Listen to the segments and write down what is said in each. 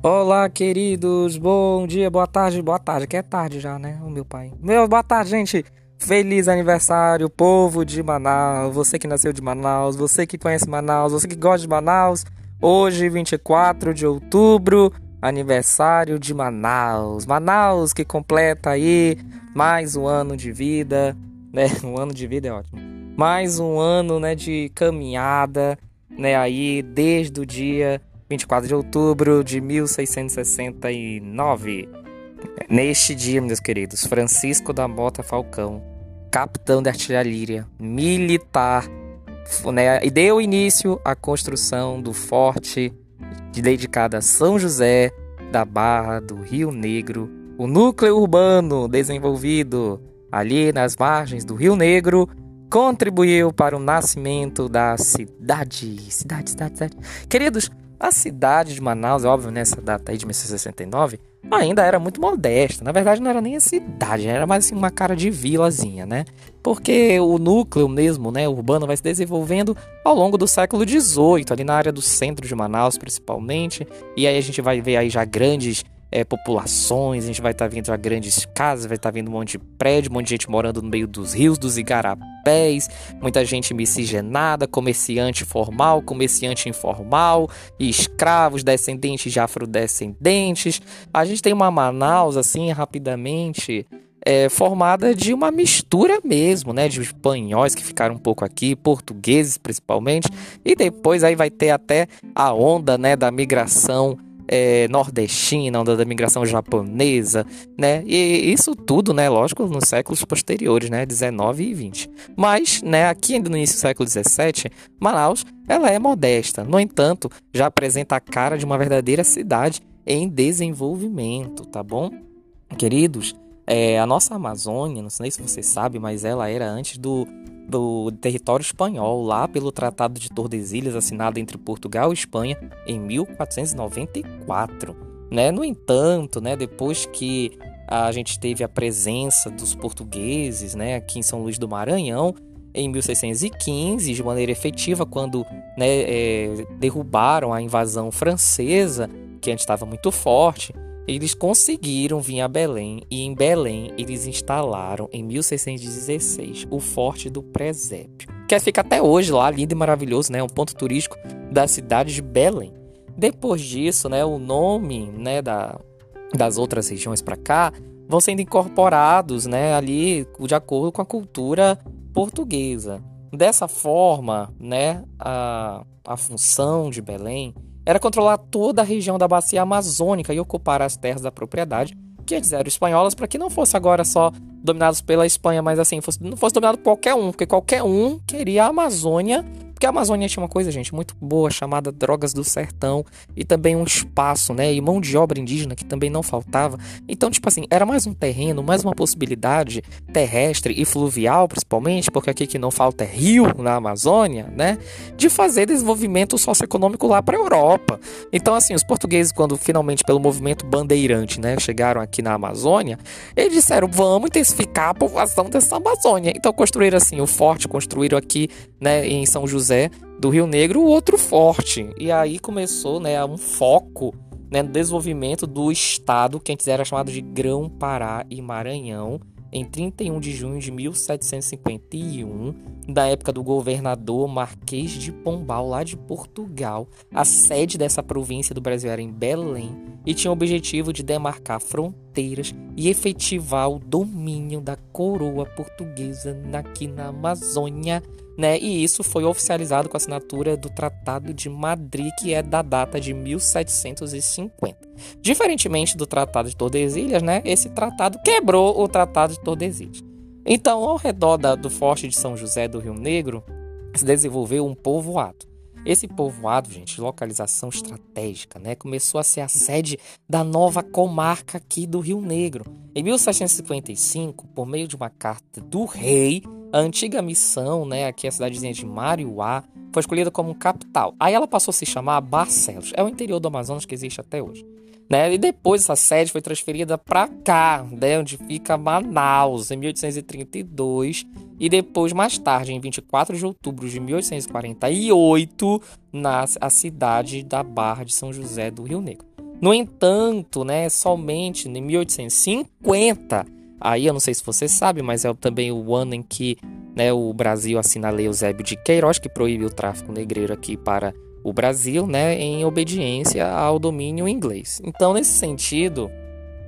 Olá, queridos. Bom dia, boa tarde, boa tarde. Que é tarde já, né? O meu pai. Meu, boa tarde, gente. Feliz aniversário, povo de Manaus. Você que nasceu de Manaus, você que conhece Manaus, você que gosta de Manaus. Hoje, 24 de outubro, aniversário de Manaus. Manaus que completa aí mais um ano de vida, né? Um ano de vida é ótimo. Mais um ano, né, de caminhada, né, aí desde o dia 24 de outubro de 1669. Neste dia, meus queridos, Francisco da Mota Falcão, capitão de artilharia militar, né, e deu início à construção do forte dedicado a São José da Barra do Rio Negro, o núcleo urbano desenvolvido ali nas margens do Rio Negro contribuiu para o nascimento da cidade. Cidade, cidade, cidade. Queridos, a cidade de Manaus, é óbvio, nessa data aí de 1969, ainda era muito modesta. Na verdade, não era nem a cidade, era mais assim uma cara de vilazinha, né? Porque o núcleo mesmo, né, urbano, vai se desenvolvendo ao longo do século XVIII, ali na área do centro de Manaus, principalmente. E aí a gente vai ver aí já grandes é, populações, a gente vai estar tá vendo já grandes casas, vai estar tá vendo um monte de prédio, um monte de gente morando no meio dos rios, dos igarapés, muita gente miscigenada, comerciante formal, comerciante informal, escravos, descendentes de afrodescendentes. A gente tem uma Manaus, assim, rapidamente, é, formada de uma mistura mesmo, né? De espanhóis que ficaram um pouco aqui, portugueses principalmente, e depois aí vai ter até a onda, né, da migração é, nordestina, onda da migração japonesa, né? E isso tudo, né, lógico, nos séculos posteriores, né, 19 e 20. Mas, né, aqui ainda no início do século 17, Manaus, ela é modesta. No entanto, já apresenta a cara de uma verdadeira cidade em desenvolvimento, tá bom? Queridos, é, a nossa Amazônia, não sei se você sabe, mas ela era antes do do território espanhol, lá pelo Tratado de Tordesilhas, assinado entre Portugal e Espanha em 1494. Né? No entanto, né, depois que a gente teve a presença dos portugueses né, aqui em São Luís do Maranhão, em 1615, de maneira efetiva, quando né, é, derrubaram a invasão francesa, que antes estava muito forte, eles conseguiram vir a Belém e em Belém eles instalaram em 1616 o Forte do Presépio, que fica até hoje lá, lindo e maravilhoso, né? Um ponto turístico da cidade de Belém. Depois disso, né, o nome, né, da, das outras regiões para cá vão sendo incorporados, né, ali de acordo com a cultura portuguesa. Dessa forma, né, a, a função de Belém era controlar toda a região da bacia amazônica e ocupar as terras da propriedade, que antes eram espanholas, para que não fosse agora só dominados pela Espanha, mas assim, fosse, não fosse dominado por qualquer um, porque qualquer um queria a Amazônia porque a Amazônia tinha uma coisa, gente, muito boa, chamada Drogas do Sertão, e também um espaço, né, e mão de obra indígena que também não faltava. Então, tipo assim, era mais um terreno, mais uma possibilidade terrestre e fluvial, principalmente, porque aqui que não falta é rio na Amazônia, né, de fazer desenvolvimento socioeconômico lá para a Europa. Então, assim, os portugueses, quando finalmente pelo movimento bandeirante, né, chegaram aqui na Amazônia, eles disseram, vamos intensificar a povoação dessa Amazônia. Então, construíram assim o forte, construíram aqui, né, em São José José do Rio Negro, o outro forte. E aí começou né, um foco né, no desenvolvimento do estado que antes era chamado de Grão-Pará e Maranhão, em 31 de junho de 1751, da época do governador Marquês de Pombal, lá de Portugal. A sede dessa província do Brasil era em Belém e tinha o objetivo de demarcar fronteiras e efetivar o domínio da coroa portuguesa aqui na Amazônia né? E isso foi oficializado com a assinatura do Tratado de Madrid, que é da data de 1750. Diferentemente do Tratado de Tordesilhas, né? Esse tratado quebrou o Tratado de Tordesilhas. Então, ao redor da, do Forte de São José do Rio Negro, se desenvolveu um povoado. Esse povoado, gente, localização estratégica, né, começou a ser a sede da nova comarca aqui do Rio Negro. Em 1755, por meio de uma carta do rei, a antiga missão, né, aqui a cidadezinha de Mariuá, foi escolhida como capital. Aí ela passou a se chamar Barcelos. É o interior do Amazonas que existe até hoje. Né? E depois essa sede foi transferida para cá, né, onde fica Manaus, em 1832. E depois, mais tarde, em 24 de outubro de 1848, nasce a cidade da Barra de São José do Rio Negro. No entanto, né, somente em 1850, aí eu não sei se você sabe, mas é também o ano em que né, o Brasil assina a Lei Eusébio de Queiroz, que proíbe o tráfico negreiro aqui para o Brasil, né, em obediência ao domínio inglês. Então, nesse sentido,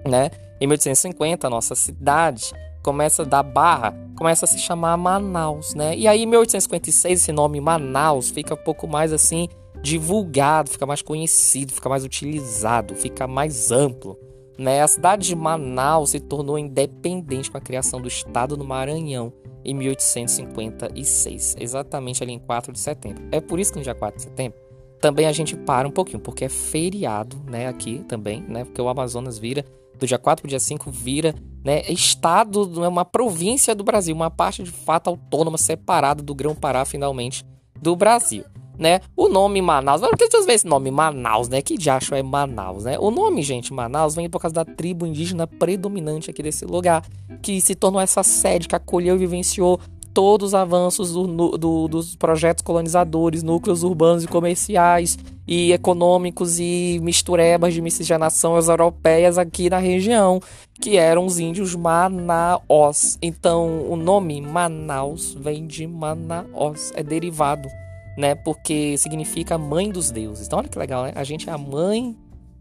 né, em 1850, a nossa cidade começa da Barra, começa a se chamar Manaus, né? E aí em 1856 esse nome Manaus fica um pouco mais assim divulgado, fica mais conhecido, fica mais utilizado, fica mais amplo. Né? A cidade de Manaus se tornou independente com a criação do Estado do Maranhão em 1856, exatamente ali em 4 de setembro. É por isso que no dia 4 de setembro também a gente para um pouquinho, porque é feriado, né, aqui também, né, porque o Amazonas vira do dia 4 para o dia 5 vira né, estado, uma província do Brasil, uma parte de fato autônoma separada do Grão-Pará finalmente do Brasil né? O nome Manaus, que vocês veem esse nome Manaus, né? Que diacho é Manaus, né? O nome, gente, Manaus vem por causa da tribo indígena predominante aqui desse lugar, que se tornou essa sede que acolheu e vivenciou todos os avanços do, do, dos projetos colonizadores, núcleos urbanos e comerciais e econômicos e misturebas de miscigenação europeias aqui na região, que eram os índios Manaus. Então, o nome Manaus vem de Manaus, é derivado né? Porque significa mãe dos deuses. Então olha que legal, né? A gente é a mãe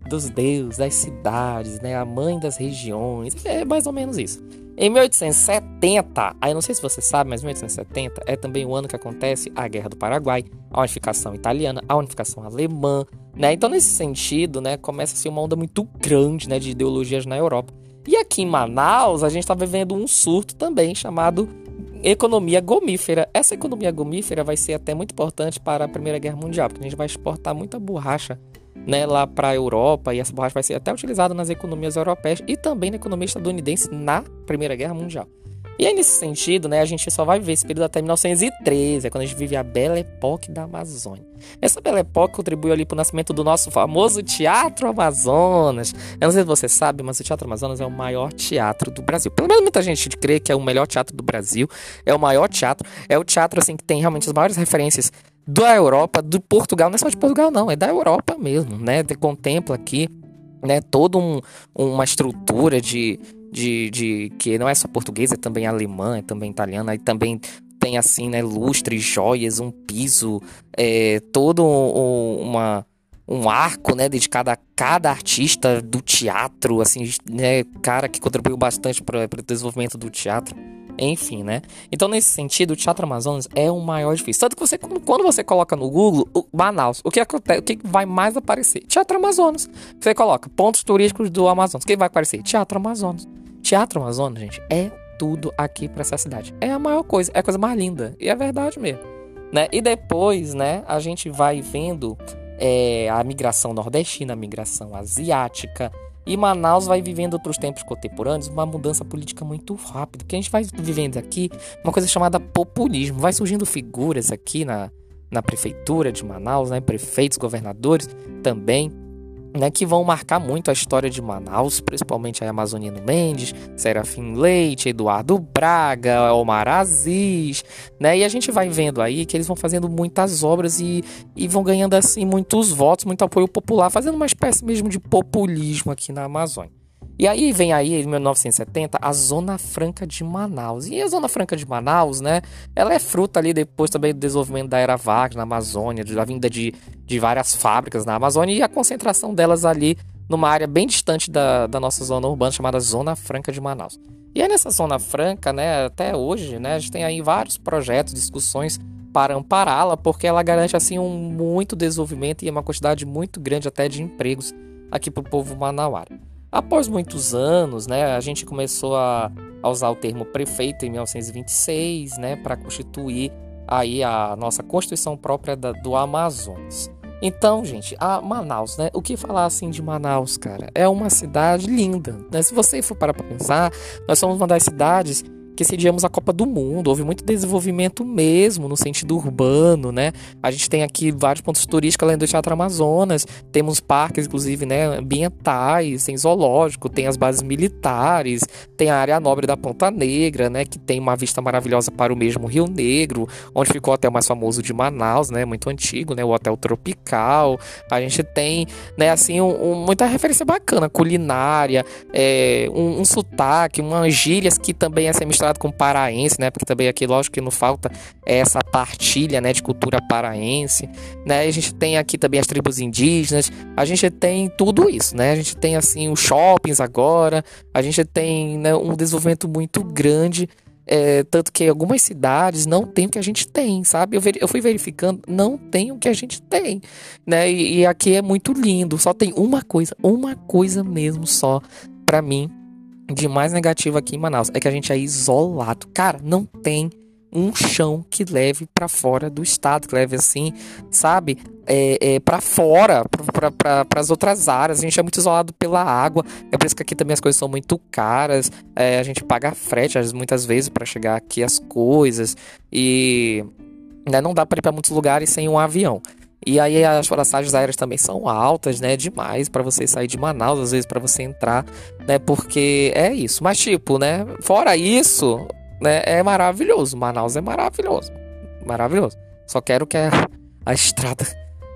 dos deuses, das cidades, né? A mãe das regiões. É mais ou menos isso. Em 1870, aí não sei se você sabe, mas 1870 é também o ano que acontece a Guerra do Paraguai, a unificação italiana, a unificação alemã, né? Então nesse sentido, né, começa a ser uma onda muito grande, né, de ideologias na Europa. E aqui em Manaus, a gente está vivendo um surto também chamado economia gomífera. Essa economia gomífera vai ser até muito importante para a Primeira Guerra Mundial, porque a gente vai exportar muita borracha né, lá para a Europa e essa borracha vai ser até utilizada nas economias europeias e também na economia estadunidense na Primeira Guerra Mundial. E aí, nesse sentido, né, a gente só vai viver esse período até 1913, é quando a gente vive a Belle Époque da Amazônia. Essa Belle Époque contribuiu ali para o nascimento do nosso famoso Teatro Amazonas. Eu não sei se você sabe, mas o Teatro Amazonas é o maior teatro do Brasil. Pelo menos muita gente crê que é o melhor teatro do Brasil, é o maior teatro, é o teatro assim que tem realmente as maiores referências da Europa, do Portugal, não é só de Portugal não, é da Europa mesmo, né? Contempla aqui né, toda um, uma estrutura de, de, de que não é só portuguesa, é também alemã, é também italiana, e também tem assim, né, lustres, joias, um piso, é, todo um, uma, um arco, né, dedicado a cada artista do teatro, assim, né, cara que contribuiu bastante para o desenvolvimento do teatro. Enfim, né? Então, nesse sentido, o Teatro Amazonas é o maior difícil. Tanto que você, quando você coloca no Google, o Manaus, o que acontece, o que vai mais aparecer? Teatro Amazonas. Você coloca pontos turísticos do Amazonas. O que vai aparecer? Teatro Amazonas. Teatro Amazonas, gente, é tudo aqui para essa cidade. É a maior coisa, é a coisa mais linda. E é verdade mesmo. Né? E depois, né, a gente vai vendo é, a migração nordestina, a migração asiática. E Manaus vai vivendo para os tempos contemporâneos uma mudança política muito rápida. Que a gente vai vivendo aqui uma coisa chamada populismo. Vai surgindo figuras aqui na, na prefeitura de Manaus, né? prefeitos, governadores também né, que vão marcar muito a história de Manaus, principalmente a Amazonino Mendes, Serafim Leite, Eduardo Braga, Omar Aziz, né? E a gente vai vendo aí que eles vão fazendo muitas obras e, e vão ganhando assim muitos votos, muito apoio popular, fazendo uma espécie mesmo de populismo aqui na Amazônia. E aí vem aí, em 1970, a Zona Franca de Manaus. E a Zona Franca de Manaus, né, ela é fruta ali depois também do desenvolvimento da Era Vargas na Amazônia, da vinda de, de várias fábricas na Amazônia e a concentração delas ali numa área bem distante da, da nossa zona urbana chamada Zona Franca de Manaus. E aí nessa Zona Franca, né, até hoje, né, a gente tem aí vários projetos, discussões para ampará-la, porque ela garante assim um muito desenvolvimento e uma quantidade muito grande até de empregos aqui para o povo manauara. Após muitos anos, né, a gente começou a, a usar o termo prefeito em 1926, né, para constituir aí a nossa constituição própria da, do Amazonas. Então, gente, a Manaus, né? O que falar assim de Manaus, cara? É uma cidade linda, né? Se você for parar para pensar, nós somos uma das cidades que sediamos a Copa do Mundo. Houve muito desenvolvimento mesmo no sentido urbano, né? A gente tem aqui vários pontos turísticos além do Teatro Amazonas, temos parques, inclusive, né, ambientais, tem zoológico, tem as bases militares, tem a área nobre da Ponta Negra, né, que tem uma vista maravilhosa para o mesmo Rio Negro, onde ficou o hotel mais famoso de Manaus, né, muito antigo, né, o Hotel Tropical. A gente tem, né, assim, um, um, muita referência bacana, culinária, é, um, um sotaque, umas gírias que também é ser misturado com paraense, né, porque também aqui, lógico que não falta essa partilha, né, de cultura paraense, né, a gente tem aqui também as tribos indígenas, a gente tem tudo isso, né, a gente tem, assim, os shoppings agora, a gente tem, né, um desenvolvimento muito grande é, tanto que algumas cidades não tem o que a gente tem, sabe? Eu, eu fui verificando, não tem o que a gente tem, né? E, e, aqui é muito lindo. Só tem uma coisa, uma coisa mesmo só para mim de mais negativo aqui em Manaus é que a gente é isolado. Cara, não tem um chão que leve para fora do estado, que leve assim, sabe? É, é, para fora, para as outras áreas. A gente é muito isolado pela água. É por isso que aqui também as coisas são muito caras. É, a gente paga frete muitas vezes para chegar aqui as coisas. E né, não dá para ir para muitos lugares sem um avião. E aí as passagens aéreas também são altas, né? Demais para você sair de Manaus, às vezes para você entrar, né? Porque é isso. Mas tipo, né? Fora isso, né, é maravilhoso. Manaus é maravilhoso. Maravilhoso. Só quero que a, a estrada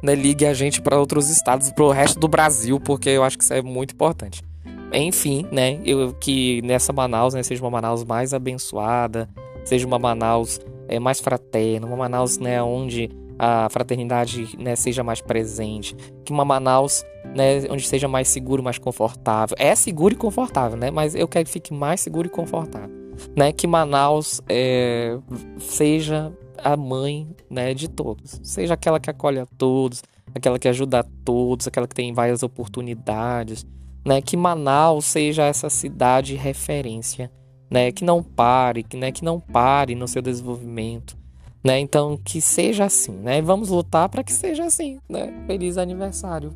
né, ligue a gente para outros estados, para o resto do Brasil, porque eu acho que isso é muito importante. Enfim, né, eu, que nessa Manaus né, seja uma Manaus mais abençoada, seja uma Manaus é, mais fraterna, uma Manaus né, onde a fraternidade né, seja mais presente, que uma Manaus né, onde seja mais seguro, mais confortável. É seguro e confortável, né? Mas eu quero que fique mais seguro e confortável. Né, que Manaus é, seja a mãe né, de todos, seja aquela que acolhe a todos, aquela que ajuda a todos, aquela que tem várias oportunidades, né, que Manaus seja essa cidade referência, né, que não pare, que, né, que não pare no seu desenvolvimento, né, então que seja assim, né, vamos lutar para que seja assim, né, feliz aniversário.